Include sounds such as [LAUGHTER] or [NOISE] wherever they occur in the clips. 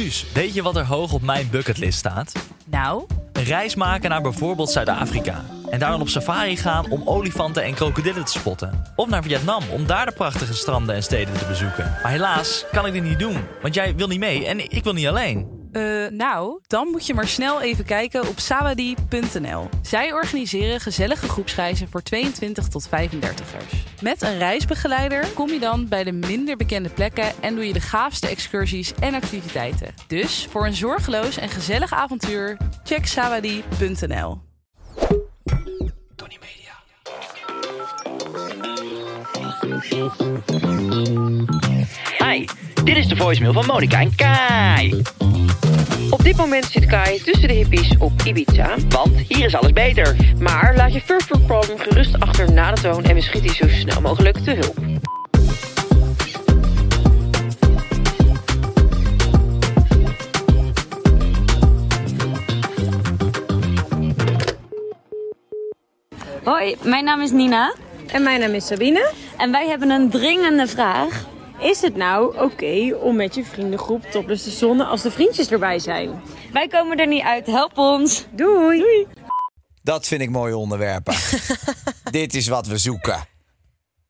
Suus, weet je wat er hoog op mijn bucketlist staat? Nou, Een reis maken naar bijvoorbeeld Zuid-Afrika. En daar dan op safari gaan om olifanten en krokodillen te spotten. Of naar Vietnam om daar de prachtige stranden en steden te bezoeken. Maar helaas kan ik dit niet doen, want jij wil niet mee en ik wil niet alleen. Eh, nou, dan moet je maar snel even kijken op sawadie.nl. Zij organiseren gezellige groepsreizen voor 22 tot 35ers. Met een reisbegeleider kom je dan bij de minder bekende plekken en doe je de gaafste excursies en activiteiten. Dus voor een zorgeloos en gezellig avontuur, check sawadie.nl. Tony Media. Hi, dit is de voicemail van Monica en Kai. Op dit moment zit Kai tussen de hippies op Ibiza. Want hier is alles beter. Maar laat je first world problem gerust achter na de toon en we schieten zo snel mogelijk te hulp. Hoi, mijn naam is Nina En mijn naam is Sabine. en wij hebben een dringende vraag. Is het nou oké om met je vriendengroep topless te zonnen als de vriendjes erbij zijn? Wij komen er niet uit, help ons. Doei! Dat vind ik mooie onderwerpen. [LAUGHS] Dit is wat we zoeken.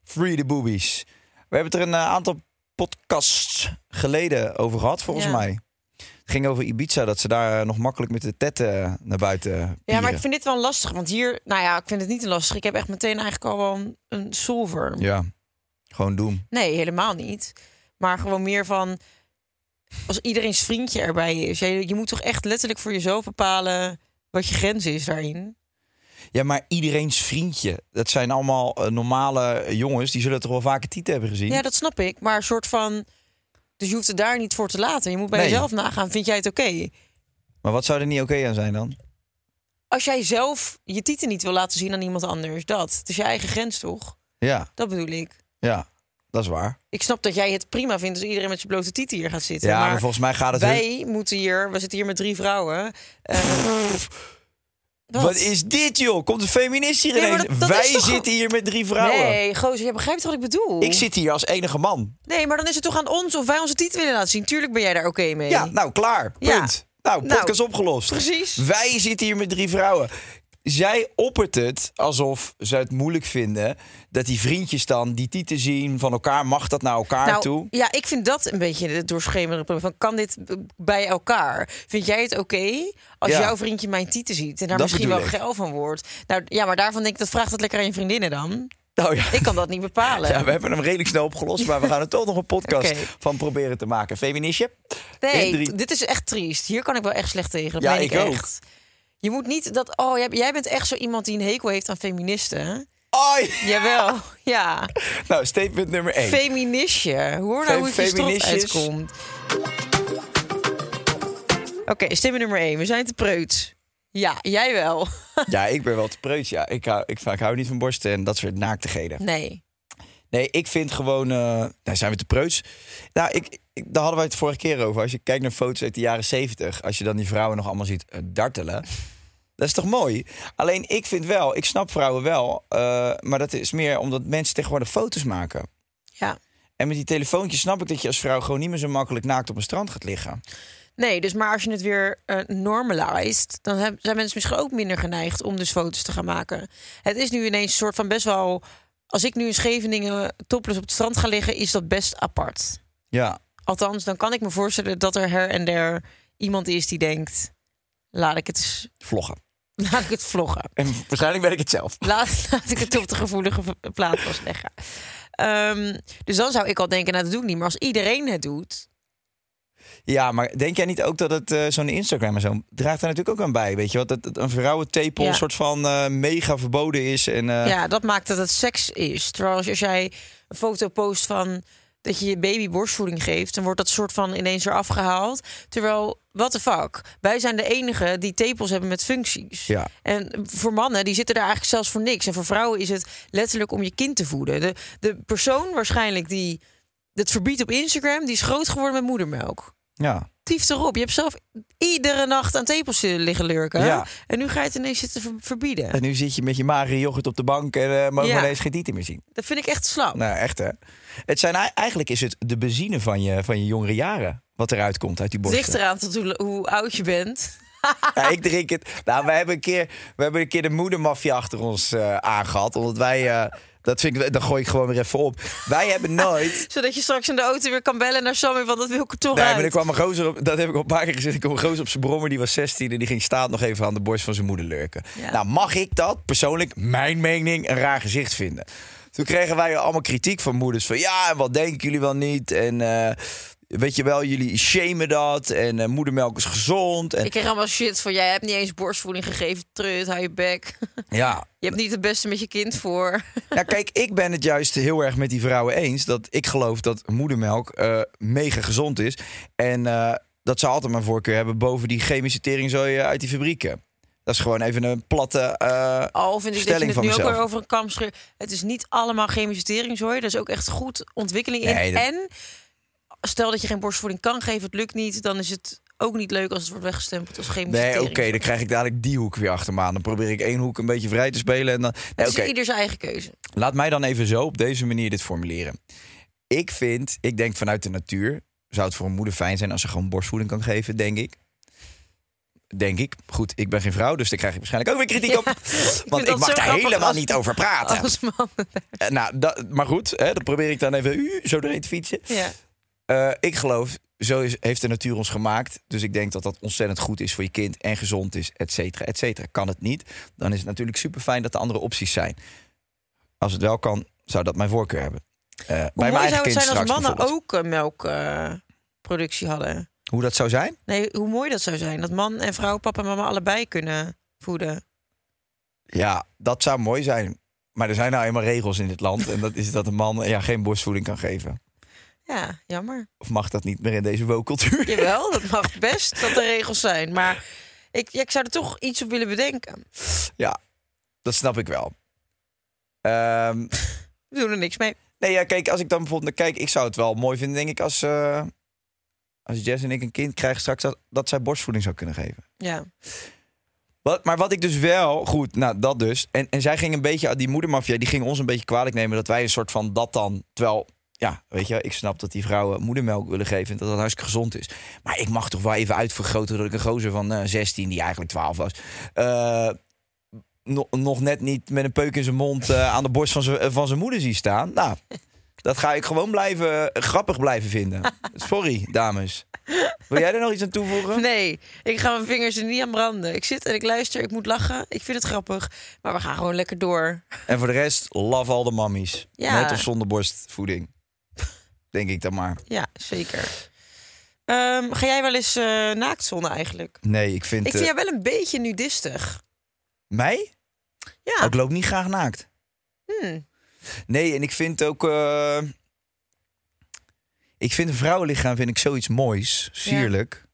Free the boobies. We hebben het er een eh, aantal podcasts geleden over gehad, volgens Ja. mij. Het ging over Ibiza, dat ze daar eh, nog makkelijk met de tetten eh, naar buiten Ja, maar ik vind dit wel lastig. Want hier, nou ja, ik vind het niet lastig. Ik heb echt meteen eigenlijk al wel een, een solver. Ja, gewoon doen. Nee, helemaal niet. Maar gewoon meer van... Als iedereen's vriendje erbij is. Je, je moet toch echt letterlijk voor jezelf bepalen... wat je grens is daarin. Ja, maar iedereen's vriendje. Dat zijn allemaal eh, normale jongens. Die zullen toch wel vaker tieten hebben gezien? Ja, dat snap ik. Maar een soort van... Dus je hoeft het daar niet voor te laten. Je moet bij Nee. jezelf nagaan. Vind jij het oké? Maar wat zou er niet oké aan zijn dan? Als jij zelf je tieten niet wil laten zien aan iemand anders. Dat. Het is je eigen grens, toch? Ja, Dat bedoel ik. Ja, dat is waar. Ik snap dat jij het prima vindt als iedereen met zijn blote tieten hier gaat zitten. Ja, maar, maar volgens mij gaat het... wij moeten hier... We zitten hier met drie vrouwen. Eh, Wat? is dit, joh? Komt een feminist hier Nee, dat- dat Wij toch- zitten hier met drie vrouwen. Nee, gozer, je begrijpt wat ik bedoel? Ik zit hier als enige man. Nee, maar dan is het toch aan ons of wij onze titel willen laten zien. Tuurlijk ben jij daar oké mee. Ja, nou klaar. Ja. Punt. Nou, Nou, podcast opgelost. precies. Wij zitten hier met drie vrouwen. Zij oppert het alsof ze het moeilijk vinden dat die vriendjes dan die tieten zien van elkaar. Mag dat naar elkaar nou, toe? ja, ik vind dat een beetje het doorschemerende probleem. Van, kan dit bij elkaar? Vind jij het oké als Ja. jouw vriendje mijn tieten ziet en daar Dat misschien wel ik. geil van wordt? Nou ja, maar daarvan denk ik, dat vraagt het lekker aan je vriendinnen dan. Nou ja. Ik kan dat niet bepalen. Ja, we hebben hem redelijk snel opgelost, maar we gaan er toch nog een podcast [LAUGHS] van proberen te maken. Feministje? Nee, drie. dit is echt triest. Hier kan ik wel echt slecht tegen. Dat Ja, ik ik, ook. Je moet niet dat. Oh, jij, jij bent echt zo iemand die een hekel heeft aan feministen. hè? Jawel, [LAUGHS] ja. Nou, statement nummer één. Feministje. Hoor nou hoe het uitkomt. Oké, statement nummer één. We zijn te preuts. Ja, jij wel. [LAUGHS] ja, ik ben wel te preut. Ja, ik hou, ik, ik hou niet van borsten en dat soort naaktigheden. Nee. Nee, ik vind gewoon. eh nou, zijn we te preuts? Nou, ik, daar hadden wij het vorige keer over. Als je kijkt naar foto's uit de jaren zeventig, als je dan die vrouwen nog allemaal ziet eh, dartelen. Dat is toch mooi? Alleen ik vind wel, ik snap vrouwen wel, eh, maar dat is meer omdat mensen tegenwoordig foto's maken. Ja. En met die telefoontjes snap ik dat je als vrouw gewoon niet meer zo makkelijk naakt op een strand gaat liggen. Nee, dus maar als je het weer eh normalized, dan heb- zijn mensen misschien ook minder geneigd om dus foto's te gaan maken. Het is nu ineens een soort van best wel. Als ik nu in Scheveningen topless op het strand ga liggen, is dat best apart. Ja, Althans, dan kan ik me voorstellen dat er her en der iemand is die denkt: laat ik het, vloggen. laat ik het vloggen. En waarschijnlijk ben ik het zelf. Laat, laat ik het op de gevoelige v- plaat vastleggen. Ehm, dus dan zou ik al denken: nou, dat doe ik niet. Maar als iedereen het doet, Ja, maar denk jij niet ook dat het eh, zo'n Instagram en zo draagt daar natuurlijk ook aan bij? Weet je wat? Dat, dat een vrouwentepel Ja. een soort van eh, mega verboden is. En, eh, ja, dat maakt dat het seks is. Terwijl als, als jij een foto post van dat je je baby borstvoeding geeft, dan wordt dat soort van ineens eraf gehaald. Terwijl, what the fuck? Wij zijn de enige die tepels hebben met functies. Ja. En voor mannen, die zitten daar eigenlijk zelfs voor niks. En voor vrouwen is het letterlijk om je kind te voeden. De, de persoon waarschijnlijk die het verbiedt op Instagram, die is groot geworden met moedermelk. Ja. Tief erop. Je hebt zelf iedere nacht aan tepels liggen lurken. Ja. En nu ga je het ineens zitten ver- verbieden. En nu zit je met je magere yoghurt op de bank en mogen Ja. we ineens geen tieten meer zien. Dat vind ik echt slap. Nou, echt hè. Het zijn, ei- eigenlijk is het de benzine van je, van je jongere jaren. Wat eruit komt uit die Het borsten. ligt eraan tot hoe, hoe oud je bent. [LAUGHS] Ja, ik drink het. Nou, we hebben een keer, we hebben een keer de moedermafia achter ons eh aangehad. Omdat wij, eh, dat vind ik, dan gooi ik gewoon weer even op. Wij hebben [LAUGHS] nooit. Zodat je straks in de auto weer kan bellen naar Sammy, want dat wil ik toch Nee, uit. maar er kwam een gozer op, dat heb ik al een paar keer gezegd. Er kwam een gozer op zijn brommer, die was 16 en die ging staat nog even aan de borst van zijn moeder lurken. Ja. Nou, mag ik dat persoonlijk, mijn mening, een raar gezicht vinden? Toen kregen wij allemaal kritiek van moeders van ja, en wat denken jullie wel niet? En eh, weet je wel, jullie shamen dat en eh, moedermelk is gezond. En, Ik kreeg allemaal shit van, jij hebt niet eens borstvoeding gegeven. Trut, hou je bek. [LAUGHS] ja, Je hebt niet het beste met je kind voor. [LAUGHS] Ja, kijk, ik ben het juist heel erg met die vrouwen eens. Dat ik geloof dat moedermelk eh, mega gezond is. En eh, dat ze altijd mijn voorkeur hebben boven die chemische teringzooi eh, uit die fabrieken. Dat is gewoon even een platte eh, Al vind ik dat je stelling het nu ook weer over een kam. Het is niet allemaal chemische teringzooi. Er is ook echt goed ontwikkeling in. Nee, dat- En stel dat je geen borstvoeding kan geven, het lukt niet... dan is het ook niet leuk als het wordt weggestempeld als chemische Nee, oké, dan krijg ik dadelijk die hoek weer achter me aan. Dan probeer ik één hoek een beetje vrij te spelen. En dan, nee, Het is ieder zijn eigen keuze. Laat mij dan even zo op deze manier dit formuleren. Ik vind, ik denk vanuit de natuur, zou het voor een moeder fijn zijn als ze gewoon borstvoeding kan geven, denk ik. Denk ik. Goed, ik ben geen vrouw, dus daar krijg ik waarschijnlijk ook weer kritiek op. [LAUGHS] Want ik mag daar helemaal als- niet over praten. Als man. Eh, nou, dat, maar goed, hè, dan probeer ik dan even uh, zo doorheen te fietsen. Ja. Eh, ik geloof, zo is, heeft de natuur ons gemaakt. Dus ik denk dat dat ontzettend goed is voor je kind en gezond is, et cetera, et cetera. Kan het niet, dan is het natuurlijk super fijn dat er andere opties zijn. Als het wel kan, zou dat mijn voorkeur hebben. Eh, bij Hoe mijn mooi zou het zijn als mannen ook melkproductie hadden? Hoe dat zou zijn? Nee, hoe mooi dat zou zijn. Dat man en vrouw, papa en mama allebei kunnen voeden. Ja, dat zou mooi zijn. Maar er zijn nou eenmaal regels in dit land. En dat is dat een man ja, geen borstvoeding kan geven. Ja, jammer. Of mag dat niet meer in deze woke-cultuur? Jawel, dat mag [LAUGHS] best dat er regels zijn. Maar ik, ja, ik zou er toch iets op willen bedenken. Ja, dat snap ik wel. Ehm, We doen er niks mee. nee, ja, kijk, als ik dan bijvoorbeeld naar kijk, ik zou het wel mooi vinden, denk ik, als, eh, als Jess en ik een kind krijgen straks, dat, dat zij borstvoeding zou kunnen geven. Ja. Wat, maar wat ik dus wel, goed, nou dat dus. En, en zij ging een beetje, die moedermafia, die ging ons een beetje kwalijk nemen dat wij een soort van dat dan, terwijl, ja, weet je, ik snap dat die vrouwen moedermelk willen geven en dat dat hartstikke gezond is. Maar ik mag toch wel even uitvergroten dat ik een gozer van eh 16, die eigenlijk 12 was, eh, no- nog net niet met een peuk in zijn mond eh, aan de borst van zijn van zijn moeder zie staan. Nou, dat ga ik gewoon blijven, eh, grappig blijven vinden. [LAUGHS] Sorry, dames. Wil jij er nog iets aan toevoegen? Nee, ik ga mijn vingers er niet aan branden. Ik zit en ik luister, ik moet lachen. Ik vind het grappig. Maar we gaan gewoon lekker door. En voor de rest, love all the mammies. Ja. Met of zonder borstvoeding. Denk ik dan maar. Ja, zeker. Ehm, ga jij wel eens eh naakt zonnen eigenlijk? Nee, ik vind... Ik vind jou wel een beetje nudistig. Mij? Ja. Oh, ik loop niet graag naakt. Hmm. Nee, en ik vind ook... eh, ik vind een vrouwenlichaam vind ik zoiets moois. Sierlijk.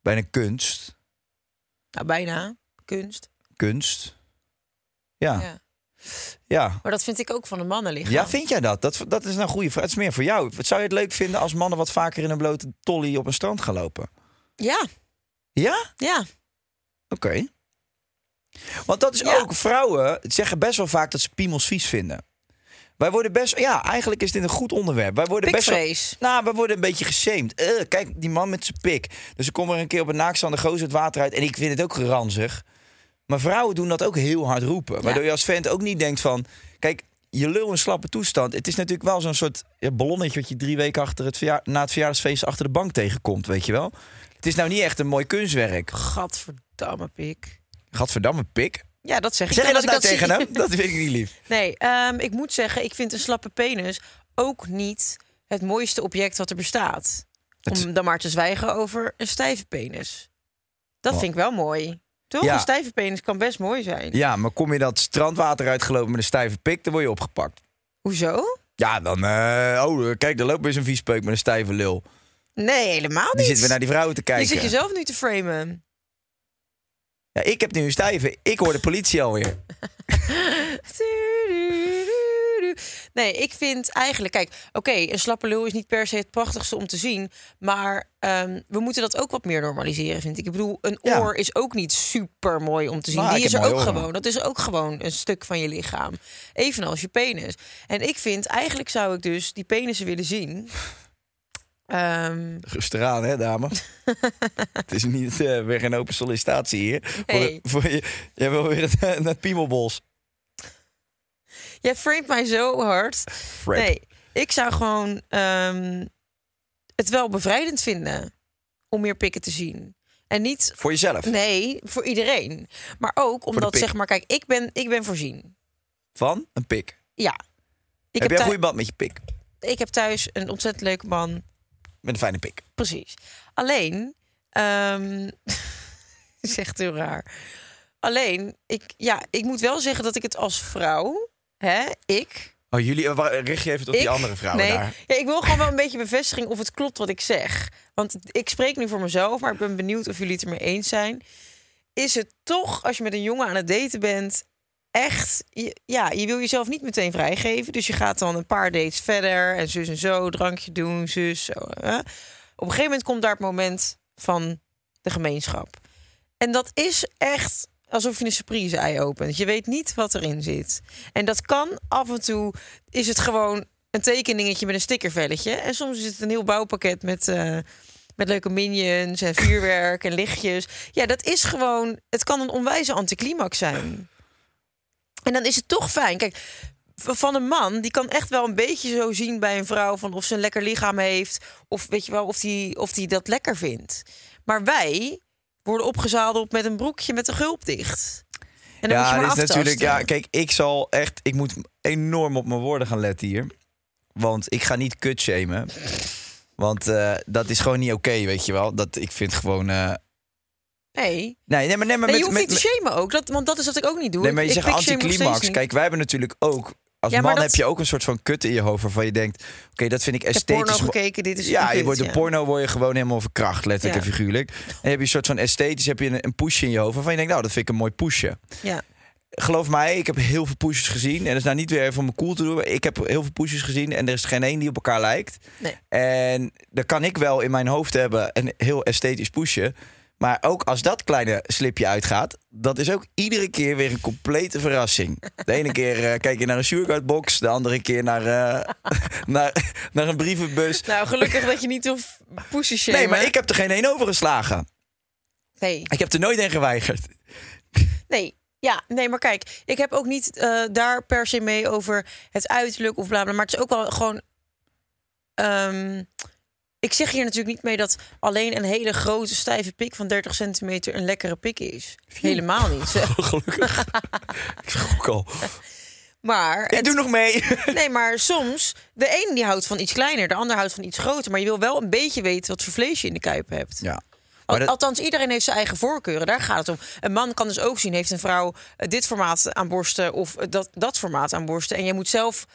Bijna kunst. Nou, bijna. Kunst. Kunst. Ja. ja. Ja. Ja, Maar dat vind ik ook van een mannenlichaam. vind jij dat? dat? Dat is nou een goede vraag. Het is meer voor jou. Wat Zou je het leuk vinden als mannen wat vaker in een blote tolly op een strand gaan lopen? Ja, Ja? ja. Oké. Want dat is Ja. ook, vrouwen zeggen best wel vaak dat ze piemels vies vinden. Wij worden best, ja, eigenlijk is dit een goed onderwerp. Wij worden best wel, nou, wij worden een beetje geshamed. Eh, kijk, die man met zijn pik. Dus ik kom er een keer op een naakstaande gozer het water uit en ik vind het ook ranzig. Maar vrouwen doen dat ook heel hard roepen. Waardoor je als vent ook niet denkt van, kijk, je lul een slappe toestand. Het is natuurlijk wel zo'n soort ja, ballonnetje wat je drie weken achter het na het verjaardagsfeest achter de bank tegenkomt, weet je wel. Het is nou niet echt een mooi kunstwerk. Gadverdamme pik. Gadverdamme pik. Ja, dat zeg ik Zeg je dat nou tegen zie. hem? Dat vind ik niet lief. [LAUGHS] Nee, ehm, ik moet zeggen, ik vind een slappe penis ook niet het mooiste object wat er bestaat. Het- Om dan maar te zwijgen over een stijve penis. Dat Wat? vind ik wel mooi. Toch? Ja. Een stijve penis kan best mooi zijn. Ja, maar kom je dat strandwater uitgelopen met een stijve pik, dan word je opgepakt. Hoezo? Ja, dan... eh, oh, kijk, er loopt weer zo'n viespeuk met een stijve lul. Nee, helemaal niet. Die zitten weer naar die vrouwen te Je kijken. zit jezelf nu te framen. Ja, ik heb nu een stijve. Ik hoor de politie alweer. [LAUGHS] [LAUGHS] Nee, ik vind eigenlijk, kijk, oké, een slappe lul is niet per se het prachtigste om te zien, maar ehm, we moeten dat ook wat meer normaliseren, vind ik. Ik bedoel, een Ja. oor is ook niet super mooi om te zien. Die is er ook oren. gewoon. Dat is ook gewoon een stuk van je lichaam, evenals je penis. En ik vind, eigenlijk zou ik dus die penissen willen zien. Ehm, Rustig aan, hè, dame. [LAUGHS] het is niet eh, weer geen open sollicitatie hier. Voor, voor je, jij wil weer het, het piemelbos. Jij framet mij zo hard. Nee, ik zou gewoon ehm, het wel bevrijdend vinden om meer pikken te zien. En niet Voor jezelf. Nee, voor iedereen. Maar ook omdat, zeg maar, kijk, ik ben, ik ben voorzien. Van een pik. Ja. Ik heb jij een goede band met je pik? ik heb thuis een ontzettend leuke man. Met een fijne pik. Precies. Alleen, [LAUGHS] is echt heel raar. Alleen, ik, ja, ik moet wel zeggen dat ik het als vrouw, hè, ik, Oh, jullie, eh, richt je even tot die andere vrouwen nee, daar. Ja, ik wil gewoon wel een [LAUGHS] beetje bevestiging of het klopt wat ik zeg. Want ik spreek nu voor mezelf, maar ik ben benieuwd of jullie het ermee eens zijn. Is het toch, als je met een jongen aan het daten bent, echt... Ja, je wil jezelf niet meteen vrijgeven. Dus je gaat dan een paar dates verder en zus en zo, drankje doen, zus, zo. Hè? Op een gegeven moment komt daar het moment van de gemeenschap. En dat is echt alsof je een surprise-ei opent. Je weet niet wat erin zit. En dat kan af en toe, is het gewoon een tekeningetje met een stickervelletje. En soms is het een heel bouwpakket met, eh, met leuke minions en vuurwerk en lichtjes. Ja, dat is gewoon, het kan een onwijze anticlimax zijn. En dan is het toch fijn. Kijk, van een man, die kan echt wel een beetje zo zien bij een vrouw... van of ze een lekker lichaam heeft... of weet je wel, of die, of die dat lekker vindt. Maar wij worden opgezadeld met een broekje met de gulp dicht. En dan moet je ja, dit is natuurlijk. Ja, kijk, ik zal echt. Ik moet enorm op mijn woorden gaan letten hier. Want ik ga niet kut shamen. Want eh, dat is gewoon niet oké, weet je wel. Dat, ik vind gewoon. eh, Nee. nee, nee, maar, nee, maar Nee, met, je hoeft met, niet te shamen ook. Dat, want dat is wat ik ook niet doe. Nee, maar je Ik- zegt steeds anticlimax. Kijk, wij hebben natuurlijk ook. Als Ja, man dat- heb je ook een soort van kut in je hoofd waarvan je denkt: oké, dat vind ik Ik heb esthetisch. porno gekeken, dit is ja, je wordt de porno word je gewoon helemaal verkracht, letterlijk en figuurlijk. En dan heb je een soort van esthetisch, heb je een, een pushje in je hoofd waarvan je denkt: nou, dat vind ik een mooi pushje. Ja. Geloof mij, ik heb heel veel pushes gezien. En dat is nou niet weer even om me cool te doen. Ik heb heel veel pushes gezien en er is geen één die op elkaar lijkt. Nee. En dan kan ik wel in mijn hoofd hebben een heel esthetisch pushje. Maar ook als dat kleine slipje uitgaat, dat is ook iedere keer weer een complete verrassing. De ene keer eh, kijk je naar een Sugarbox, de andere keer naar, eh, [LAUGHS] naar, naar een brievenbus. Nou, gelukkig dat je niet pussy shame. Nee, maar ik heb er geen één overgeslagen. Nee. Ik heb er nooit een geweigerd. Nee. Ja, nee, maar kijk, ik heb ook niet eh, daar per se mee over het uiterlijk of bla bla. Maar het is ook wel gewoon. ehm, ik zeg hier natuurlijk niet mee dat alleen een hele grote stijve pik van 30 centimeter een lekkere pik is. Helemaal niet. [LAUGHS] Gelukkig. [LAUGHS] ik schrok al. Maar Ik doe nog mee. [LAUGHS] Nee, maar soms, de ene die houdt van iets kleiner, de ander houdt van iets groter. Maar je wil wel een beetje weten wat voor vlees je in de kuip hebt. Ja. Al- Maar dat- Althans, iedereen heeft zijn eigen voorkeuren. Daar gaat het om. Een man kan dus ook zien, heeft een vrouw eh, dit formaat aan borsten of eh, dat, dat formaat aan borsten. En jij moet zelf,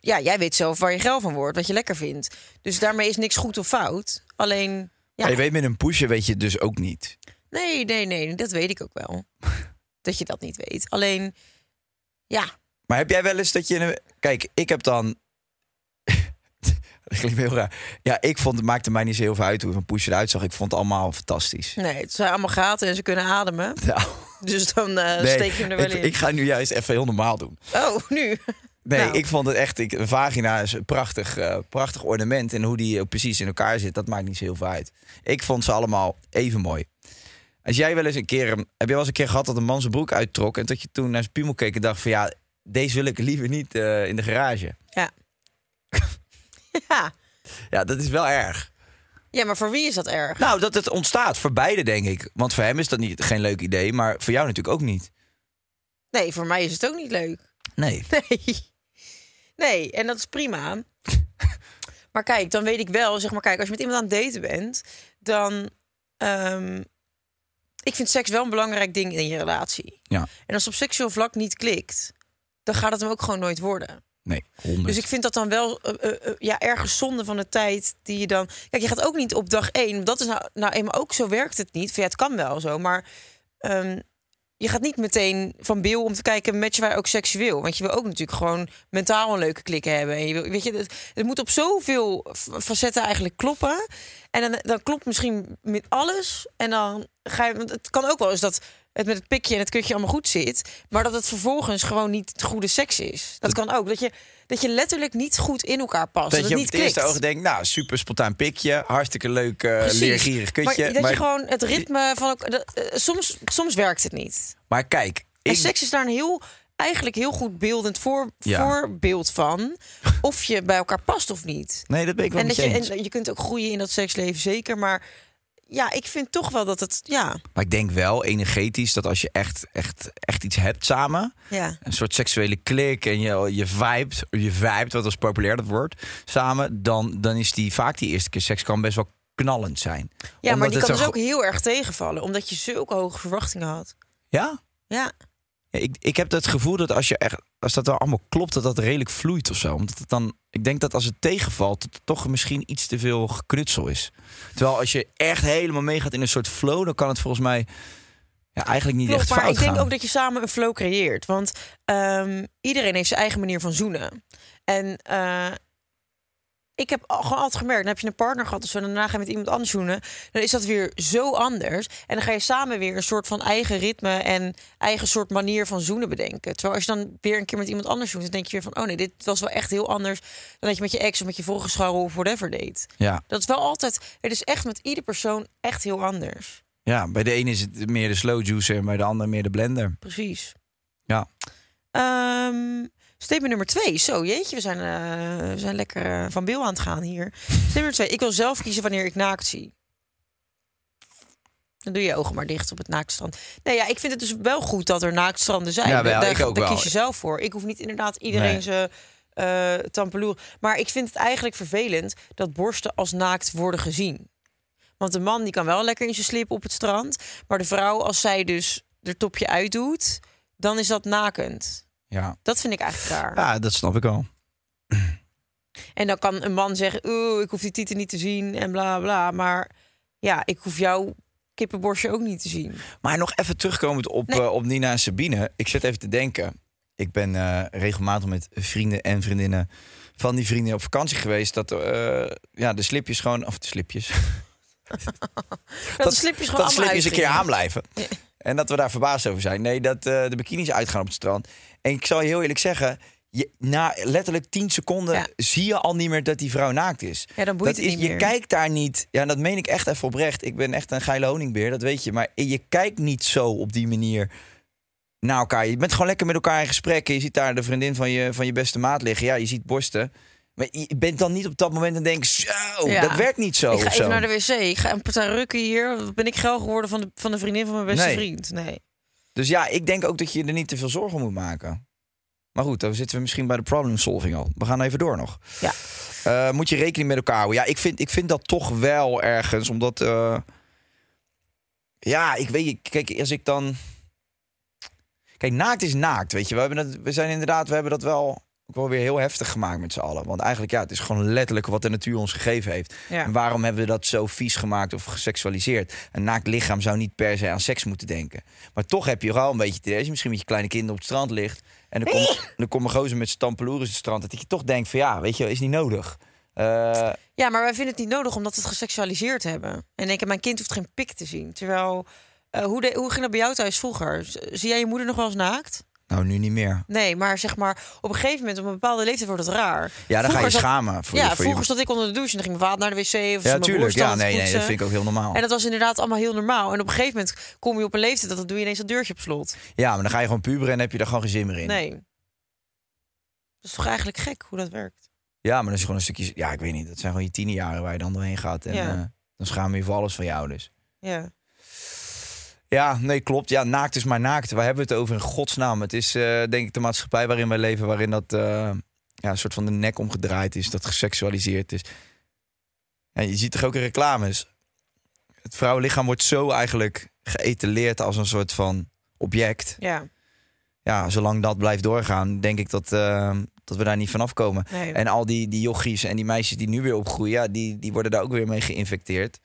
ja, jij weet zelf waar je geil van wordt, wat je lekker vindt. Dus daarmee is niks goed of fout. Alleen, ja, Maar je weet met een pushje weet je het dus ook niet. nee, nee, nee, dat weet ik ook wel. [LAUGHS] dat je dat niet weet. Alleen, ja, Maar heb jij wel eens dat je... Kijk, ik heb dan... [LAUGHS] dat klinkt heel raar. Ja, ik vond het maakte mij niet zo heel veel uit hoe een push eruit zag. Ik vond het allemaal fantastisch. nee, het zijn allemaal gaten en ze kunnen ademen. Nou, Dus dan nee, steek je hem er wel ik, in. ik ga nu juist even heel normaal doen. Oh, nu. Nee, Nou. ik vond het echt... Ik, een vagina is een prachtig, eh, prachtig ornament. En hoe die ook precies in elkaar zit, dat maakt niet zo heel veel uit. Ik vond ze allemaal even mooi. Als jij wel eens een keer... Heb je wel eens een keer gehad dat een man zijn broek uittrok... en dat je toen naar zijn piemel keek en dacht van... ja, deze wil ik liever niet eh, in de garage. Ja. [LAUGHS] ja. Ja, dat is wel erg. Ja, maar voor wie is dat erg? Nou, dat het ontstaat voor beide, denk ik. Want voor hem is dat niet, geen leuk idee, maar voor jou natuurlijk ook niet. Nee, voor mij is het ook niet leuk. Nee. [LAUGHS] Nee. Nee, en dat is prima. [LAUGHS] maar kijk, dan weet ik wel, zeg maar, kijk, als je met iemand aan het daten bent, dan. ehm, ik vind seks wel een belangrijk ding in je relatie. Ja. En als het op seksueel vlak niet klikt, dan gaat het hem ook gewoon nooit worden. Nee, 100. Dus ik vind dat dan wel eh, eh, eh, ja, ergens zonde van de tijd die je dan. Kijk, je gaat ook niet op dag één. Dat is nou, nou eenmaal ook zo werkt het niet. Ja, het kan wel zo, maar ehm, je gaat niet meteen van Bill om te kijken, matchen wij ook seksueel? Want je wil ook natuurlijk gewoon mentaal een leuke klik hebben. En je wil, weet je, het, moet op zoveel facetten eigenlijk kloppen. En dan, dan klopt misschien met alles. En dan ga je. Want het kan ook wel eens dat het met het pikje en het kutje allemaal goed zit. Maar dat het vervolgens gewoon niet het goede seks is. Dat kan ook. Dat je, dat je letterlijk niet goed in elkaar past. dat Dat, je het op niet het eerste oog denkt, nou, super spontaan pikje. Hartstikke leuk, Precies. leergierig kutje. Maar dat je gewoon het ritme van... eh, soms, soms werkt het niet. maar kijk, En ik, seks is daar een heel, eigenlijk heel goed beeldend voor, Ja. voorbeeld van. Of je bij elkaar past of niet. nee, dat ben ik wel En, dat je je, eens. en je kunt ook groeien in dat seksleven, zeker. Maar ja, ik vind toch wel dat het... Ja, Maar ik denk wel energetisch dat als je echt, echt, echt iets hebt samen... ja. een soort seksuele klik en je, je vibet, je vibet, wat als populair dat wordt, samen, dan, dan is die vaak die eerste keer seks kan best wel knallend zijn. ja Omdat maar die kan dus ook heel erg tegenvallen. Omdat je zulke hoge verwachtingen had. Ja, Ja, Ik, ik heb het gevoel dat als je echt, als dat wel allemaal klopt, dat dat redelijk vloeit of zo. Omdat het dan, ik denk dat als het tegenvalt, dat het toch misschien iets te veel geknutsel is. Terwijl als je echt helemaal meegaat in een soort flow, dan kan het volgens mij ja, eigenlijk niet klopt. echt Maar fout ik denk gaan. ook dat je samen een flow creëert. Want ehm, iedereen heeft zijn eigen manier van zoenen. En eh, ik heb gewoon altijd gemerkt, dan heb je een partner gehad of zo, en daarna ga je met iemand anders zoenen, dan is dat weer zo anders. En dan ga je samen weer een soort van eigen ritme en eigen soort manier van zoenen bedenken. Terwijl als je dan weer een keer met iemand anders zoent, dan denk je weer van, oh nee, dit was wel echt heel anders dan dat je met je ex of met je vorige scharrel of whatever deed. Ja, Dat is wel altijd, het is echt met ieder persoon echt heel anders. ja, bij de ene is het meer de slow juicer en bij de andere meer de blender. Precies. Ja. Ehm statement nummer twee. Zo, jeetje, we zijn, eh, we zijn lekker eh, van Bill aan het gaan hier. Statement nummer twee. Ik wil zelf kiezen wanneer ik naakt zie. Dan doe je je ogen maar dicht op het naaktstrand. Nee, ja, ik vind het dus wel goed dat er naaktstranden zijn. Ja, wel, daar, ik ook daar wel. kies je zelf voor. Ik hoef niet inderdaad iedereen Nee. zijn eh tampeloer. Maar ik vind het eigenlijk vervelend dat borsten als naakt worden gezien. Want de man die kan wel lekker in zijn slip op het strand. Maar de vrouw, als zij dus er topje uitdoet, dan is dat nakend. Ja. Dat vind ik eigenlijk raar. ja, dat snap ik al. En dan kan een man zeggen, oeh, ik hoef die titel niet te zien en bla bla. Maar ja, ik hoef jouw kippenborstje ook niet te zien. Maar nog even terugkomend op, Nee. eh, op Nina en Sabine. Ik zit even te denken. Ik ben eh, regelmatig met vrienden en vriendinnen van die vrienden op vakantie geweest. Dat eh, ja, de slipjes gewoon, of de slipjes, [LAUGHS] Dat, de slipjes gewoon dat slipjes een keer aanblijven. En dat we daar verbaasd over zijn. Nee, dat eh, de bikinis uitgaan op het strand. En ik zal je heel eerlijk zeggen, je, na letterlijk 10 seconden Ja. zie je al niet meer dat die vrouw naakt is. Ja, dan boeit dat het is, niet je meer. kijkt daar niet. Ja, dat meen ik echt even oprecht. Ik ben echt een geile honingbeer, dat weet je. Maar je kijkt niet zo op die manier naar elkaar. Je bent gewoon lekker met elkaar in gesprek. Je ziet daar de vriendin van je, van je beste maat liggen. Ja, je ziet borsten. Maar je bent dan niet op dat moment en denkt, zo, Ja. dat werkt niet zo. Ik ga zo. even naar de wc. Ik ga een partij rukken hier. Ben ik geil geworden van de, van de vriendin van mijn beste Nee. vriend? Nee. Dus ja, ik denk ook dat je er niet te veel zorgen om moet maken. Maar goed, dan zitten we misschien bij de problem solving al. We gaan even door nog. Ja. Eh, moet je rekening met elkaar houden? Ja, ik vind, ik vind dat toch wel ergens, omdat... eh, ja, ik weet, kijk, als ik dan... Kijk, naakt is naakt, weet je. We, hebben het, we zijn inderdaad, we hebben dat wel wel weer heel heftig gemaakt met z'n allen. Want eigenlijk, ja, het is gewoon letterlijk wat de natuur ons gegeven heeft. Ja. En waarom hebben we dat zo vies gemaakt of geseksualiseerd? Een naakt lichaam zou niet per se aan seks moeten denken. Maar toch heb je wel een beetje je misschien met je kleine kinderen op het strand ligt... en dan komt dan komt een gozer met stampeloeren het strand... dat je toch denkt van ja, weet je, is niet nodig. Eh, Ja, maar wij vinden het niet nodig omdat we het geseksualiseerd hebben. En denken, mijn kind hoeft geen pik te zien. Terwijl, eh, hoe, de, hoe ging dat bij jou thuis vroeger? Zie jij je moeder nog wel eens naakt? Nou, nu niet meer. Nee, maar zeg maar, op een gegeven moment, op een bepaalde leeftijd wordt het raar. Ja, dan ga je zat- schamen voor ja, voor vroeger je... stond ik onder de douche en dan ging mijn vader naar de wc. Of Ja, mijn tuurlijk. broer Ja, nee, nee, dat vind ik ook heel normaal. En dat was inderdaad allemaal heel normaal. En op een gegeven moment kom je op een leeftijd dat dan doe je ineens dat deurtje op slot. Ja, maar dan ga je gewoon puberen en heb je daar gewoon geen zin meer in. Nee. Dat is toch eigenlijk gek hoe dat werkt? Ja, maar dat is gewoon een stukje... Ja, ik weet niet. Dat zijn gewoon je tienerjaren waar je dan doorheen gaat. En Ja. eh, dan schaam je je voor alles van jou dus. Ja. Ja, nee, klopt. Ja, naakt is maar naakt. Waar hebben we het over in godsnaam? Het is eh, denk ik de maatschappij waarin wij leven... waarin dat eh, ja, een soort van de nek omgedraaid is. Dat geseksualiseerd is. En je ziet toch ook in reclames. Het vrouwenlichaam wordt zo eigenlijk geëtaleerd als een soort van object. Ja. Ja, zolang dat blijft doorgaan, denk ik dat, eh, dat we daar niet vanaf komen. Nee. En al die, die jochies en die meisjes die nu weer opgroeien, ja, die, die worden daar ook weer mee geïnfecteerd.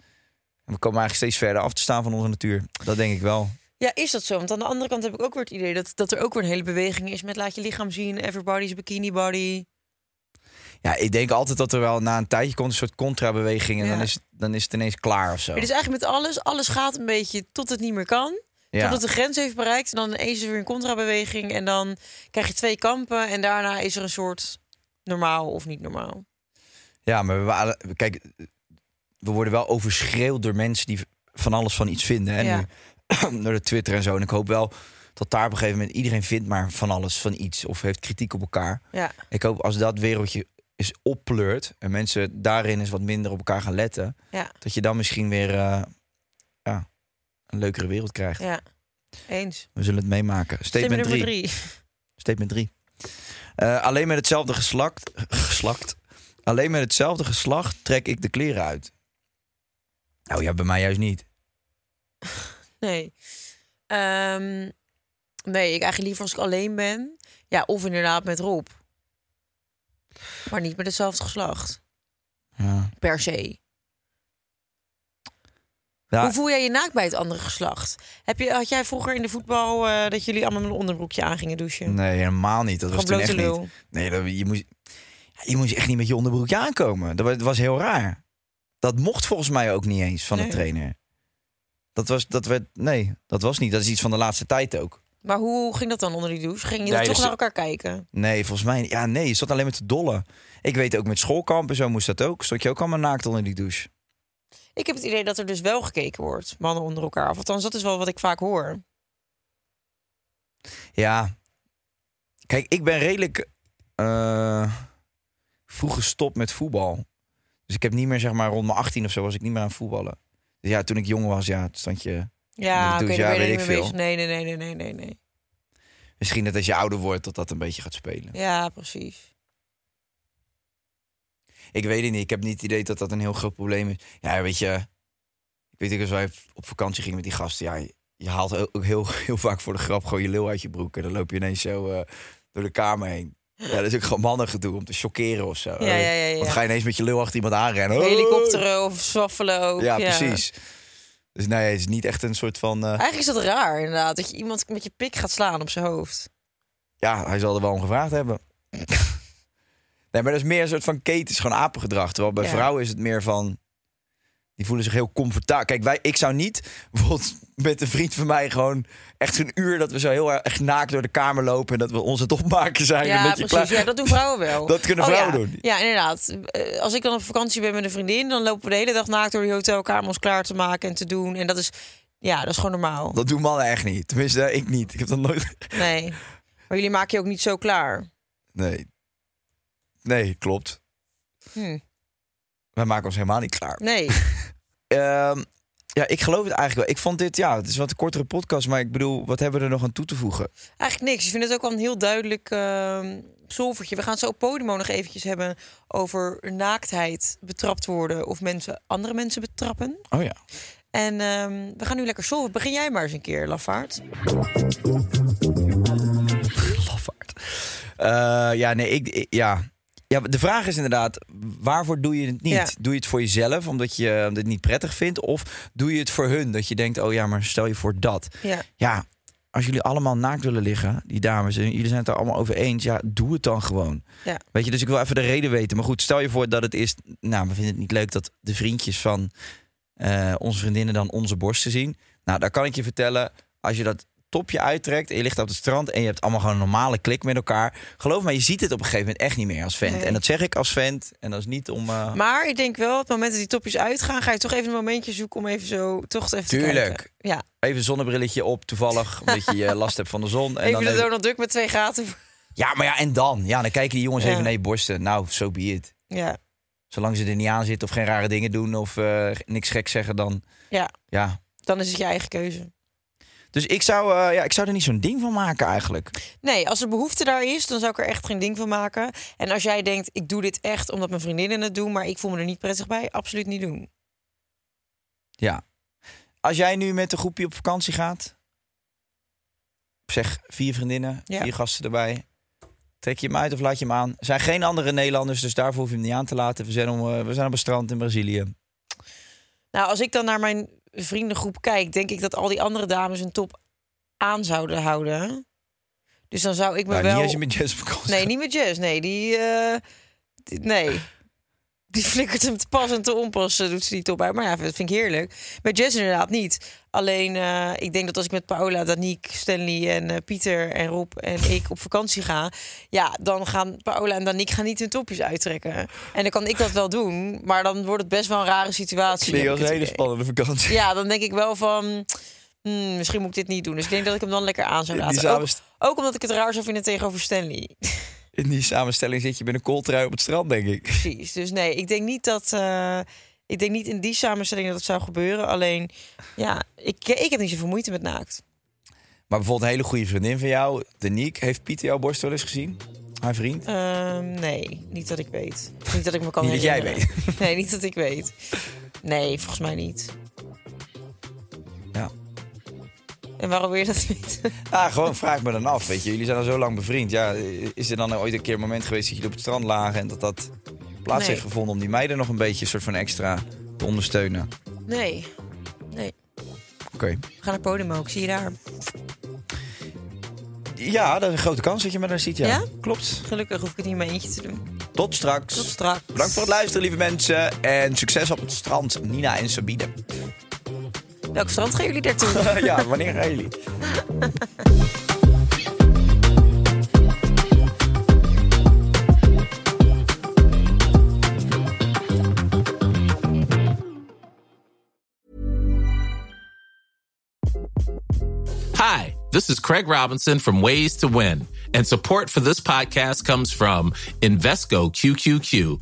En we komen eigenlijk steeds verder af te staan van onze natuur. Dat denk ik wel. Ja, is dat zo? Want aan de andere kant heb ik ook weer het idee dat, dat er ook weer een hele beweging is met laat je lichaam zien, everybody's bikini body. Ja, ik denk altijd dat er wel na een tijdje komt een soort contra-beweging. En Ja. dan, is, dan is het ineens klaar of zo. Het is eigenlijk met alles, alles gaat een beetje tot het niet meer kan. Ja. Totdat de grens heeft bereikt. En dan ineens is er weer een contrabeweging. En dan krijg je twee kampen. En daarna is er een soort normaal of niet normaal. Ja, maar we waren, kijk, we worden wel overschreeuwd door mensen die van alles van iets vinden. Hè? Ja. Nu, [CLEARS THROAT] door de Twitter en zo. En ik hoop wel dat daar op een gegeven moment iedereen vindt maar van alles van iets. Of heeft kritiek op elkaar. Ja. Ik hoop als dat wereldje is oppleurt en mensen daarin eens wat minder op elkaar gaan letten, Ja. dat je dan misschien weer eh, ja, een leukere wereld krijgt. Ja. Eens. We zullen het meemaken. Statement nummer 3. drie. Statement 3. alleen met hetzelfde geslacht, geslacht. Alleen met hetzelfde geslacht trek ik de kleren uit. Nou ja, bij mij juist niet. [LAUGHS] Nee. Ehm, nee, ik eigenlijk liever als ik alleen ben. Ja, of inderdaad met Rob. Maar niet met hetzelfde geslacht. Ja. Per se. Ja, Hoe voel jij je naakt bij het andere geslacht? Heb je, had jij vroeger in de voetbal eh, dat jullie allemaal met een onderbroekje aan gingen douchen? nee, helemaal niet. Dat was toen echt lul. niet. Nee, dat, je, moest, je moest echt niet met je onderbroekje aankomen. Dat was, dat was heel raar. Dat mocht volgens mij ook niet eens van de trainer. Dat was, dat werd, nee, dat was niet. Dat is iets van de laatste tijd ook. Maar hoe ging dat dan onder die douche? Ging je toch dus- naar elkaar kijken? Nee, volgens mij, ja, nee, je zat alleen met de dolle. Ik weet ook met schoolkamp en zo moest dat ook. Stond je ook allemaal naakt onder die douche. Ik heb het idee dat er dus wel gekeken wordt, mannen onder elkaar. Of althans, dat is wel wat ik vaak hoor. Ja. Kijk, ik ben redelijk eh, vroeg gestopt met voetbal. Dus ik heb niet meer, zeg maar, rond mijn 18 of zo was ik niet meer aan het voetballen. Dus ja, toen ik jong was, ja, stond je... Ja, je weet ik veel. Nee, nee, nee, nee, nee, nee, nee. Misschien dat als je ouder wordt, dat dat een beetje gaat spelen. Ja, precies. Ik weet het niet. Ik heb niet het idee dat dat een heel groot probleem is. Ja, weet je... Ik weet niet, als wij op vakantie gingen met die gasten... Ja, je, je haalt ook heel, [LAUGHS] heel vaak voor de grap gewoon je lul uit je broek. En dan loop je ineens zo eh, door de kamer heen. Ja, dat is ook gewoon mannengedoe om te chockeren of zo. Ja, ja, ja, ja. Want ga je ineens met je lul achter iemand aanrennen. Hoi! Helikopteren of zwaffelen ook. Ja, precies. Dus nee, het is niet echt een soort van... eh, Eigenlijk is dat raar, inderdaad. Dat je iemand met je pik gaat slaan op zijn hoofd. Ja, hij zal er wel om gevraagd hebben. [LAUGHS] nee, maar dat is meer een soort van ketens, gewoon apengedrag. Terwijl bij vrouwen is het meer van... Die voelen zich heel comfortabel. Kijk, wij, ik zou niet bijvoorbeeld met een vriend van mij gewoon echt zo'n uur... dat we zo heel erg naakt door de kamer lopen... en dat we ons het opmaken zijn. een Ja, precies. klaar. Ja, dat doen vrouwen wel. [LAUGHS] Dat kunnen Oh, vrouwen ja. doen. Ja, inderdaad. Eh, Als ik dan op vakantie ben met een vriendin... dan lopen we de hele dag naakt door die hotelkamer... ons klaar te maken en te doen. En dat is, ja, dat is gewoon normaal. Dat doen mannen echt niet. Tenminste, ik niet. Ik heb dat nooit... [LAUGHS] Nee. Maar jullie maken je ook niet zo klaar. Nee. Nee, klopt. Hm. Wij maken ons helemaal niet klaar. Nee. [LAUGHS] Ehm, ja, ik geloof het eigenlijk wel. Ik vond dit, ja, het is wat een kortere podcast, maar ik bedoel, wat hebben we er nog aan toe te voegen? Eigenlijk niks. Ik vind het ook wel een heel duidelijk uh, zolvertje. We gaan zo op Podimo nog eventjes hebben over naaktheid, betrapt worden of mensen andere mensen betrappen. Oh ja. En ehm, we gaan nu lekker solven. Begin jij maar eens een keer, Lafaard. Lafaard. Eh, ja, nee, ik, ik- ja. Ja. De vraag is inderdaad, waarvoor doe je het niet? Ja. Doe je het voor jezelf, omdat je het niet prettig vindt? Of doe je het voor hun, dat je denkt, oh ja, maar stel je voor dat. Ja. Ja, als jullie allemaal naakt willen liggen, die dames, en jullie zijn het er allemaal over eens, ja, doe het dan gewoon. Ja. Weet je, dus ik wil even de reden weten. Maar goed, stel je voor dat het is, nou, we vinden het niet leuk dat de vriendjes van eh, onze vriendinnen dan onze borsten zien. Nou, daar kan ik je vertellen, als je dat topje uittrekt en je ligt op het strand en je hebt allemaal gewoon een normale klik met elkaar. Geloof me, je ziet het op een gegeven moment echt niet meer als vent. Nee. En dat zeg ik als vent en dat is niet om... eh, Maar ik denk wel, op het moment dat die topjes uitgaan, ga je toch even een momentje zoeken om even zo toch even te Tuurlijk. Ja, Even een zonnebrilletje op, toevallig, [LAUGHS] omdat je eh, last hebt van de zon. En even dan de Donald Duck met twee gaten. Ja, maar ja, en dan? Ja, dan kijken die jongens Ja. even naar je borsten. Nou, zo be it. Ja, Zolang ze er niet aan zitten of geen rare dingen doen of eh, niks gek zeggen, dan ja, ja. dan is het je eigen keuze. Dus ik zou, eh, ja, ik zou er niet zo'n ding van maken eigenlijk. Nee, als er behoefte daar is, dan zou ik er echt geen ding van maken. En als jij denkt, ik doe dit echt omdat mijn vriendinnen het doen, maar ik voel me er niet prettig bij, absoluut niet doen. Ja. Als jij nu met een groepje op vakantie gaat, zeg vier vriendinnen, Ja. vier gasten erbij. Trek je hem uit of laat je hem aan? Er zijn geen andere Nederlanders, dus daarvoor hoef je hem niet aan te laten. We zijn, om, eh, we zijn op een strand in Brazilië. Nou, als ik dan naar mijn vriendengroep kijk, denk ik dat al die andere dames een top aan zouden houden. Dus dan zou ik me Nou, wel. Niet als je met Jess op vakantie Nee, niet met Jess. Nee, die, eh, die- nee. Die flikkert hem te pas en te onpas, eh, doet ze die top uit. Maar ja, dat vind ik heerlijk. Met Jess inderdaad niet. Alleen, eh, ik denk dat als ik met Paola, Danique, Stanley en eh, Pieter en Rob en ik op vakantie ga... ja, dan gaan Paola en Danique gaan niet hun topjes uittrekken. En dan kan ik dat wel doen, maar dan wordt het best wel een rare situatie. Als ik een hele spannende vakantie. Ja, dan denk ik wel van... hmm, misschien moet ik dit niet doen. Dus ik denk dat ik hem dan lekker aan zou laten. Ook, ook omdat ik het raar zou vinden tegenover Stanley. In die samenstelling zit je met een kooltrui op het strand, denk ik. Precies. Dus nee, ik denk niet dat. eh, ik denk niet in die samenstelling dat het zou gebeuren. Alleen, ja, ik, ik heb niet zoveel moeite met naakt. Maar bijvoorbeeld een hele goede vriendin van jou, Danique, heeft Pieter jouw borst wel eens gezien? Haar vriend? Ehm, nee, niet dat ik weet. Niet dat ik me kan Niet dat jij herinneren. Nee, niet dat ik weet. Nee, volgens mij niet. En waarom wil je dat weten? Ah, [LAUGHS] gewoon vraag me dan af, weet je. Jullie zijn al zo lang bevriend. Ja, is er dan ooit een keer een moment geweest dat jullie op het strand lagen... en dat dat plaats Nee. heeft gevonden om die meiden nog een beetje een soort van extra te ondersteunen? Nee. Nee. Oké. We gaan naar Podimo, ik zie je daar. Ja, dat is een grote kans dat je me daar ziet, ja. Ja? Klopt. Gelukkig hoef ik het niet mijn eentje te doen. Tot straks. Tot straks. Bedankt voor het luisteren, lieve mensen. En succes op het strand, Nina en Sabine. Welk strand gaan jullie naartoe? [LAUGHS] ja, wanneer gaan jullie? Hi, this is Craig Robinson from Ways to Win, and support for this podcast comes from Invesco QQQ,